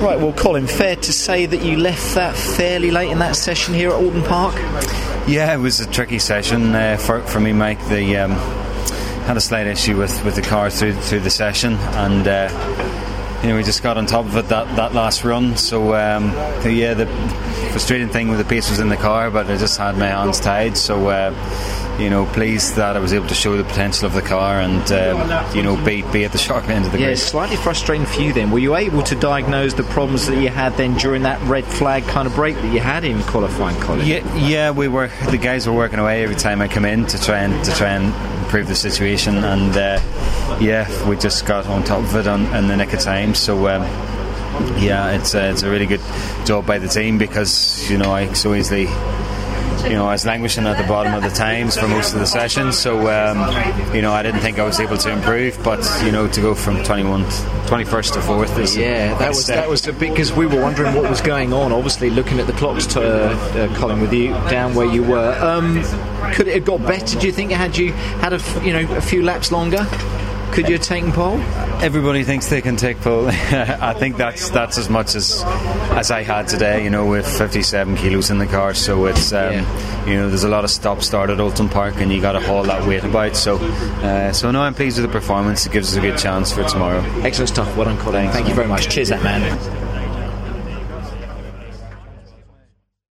Right, well, Colin, fair to say that you left that fairly late in that session here at Oulton Park? Yeah, it was a tricky session uh, for, for me, Mike. The um, had a slight issue with, with the car through through the session, and uh, you know we just got on top of it that, that last run. So um, the, yeah, the frustrating thing with the pace was in the car, but I just had my hands tied. So. Uh, you know, pleased that I was able to show the potential of the car and, um, you know, be, be at the sharp end of the yeah, grid. it's slightly frustrating for you then. Were you able to diagnose the problems that you had then during that red flag kind of break that you had in qualifying, Colin? Yeah, yeah, we were. The guys were working away every time I come in to try and to try and improve the situation, and uh, yeah, we just got on top of it on, in the nick of time. So. Um, yeah, it's a, it's a really good job by the team because you know I so easily you know, I was languishing at the bottom of the times for most of the sessions. So, um, you know, I didn't think I was able to improve, but you know, to go from 21, 21st to 4th is yeah, that was that was a bit because we were wondering what was going on. Obviously, looking at the clocks, to, uh, uh, Colin, with you down where you were. Um, could it have got better? Do you think? Had you had a f- you know a few laps longer? Could you have taken pole? Everybody thinks they can take pole. I think that's that's as much as as I had today. You know, with 57 kilos in the car, so it's um, yeah. you know there's a lot of stop start at Oulton Park, and you got to haul that weight about. So uh, so no, I'm pleased with the performance. It gives us a good chance for tomorrow. Excellent stuff. Well done, Colin. Thank you very much. Cheers, that man.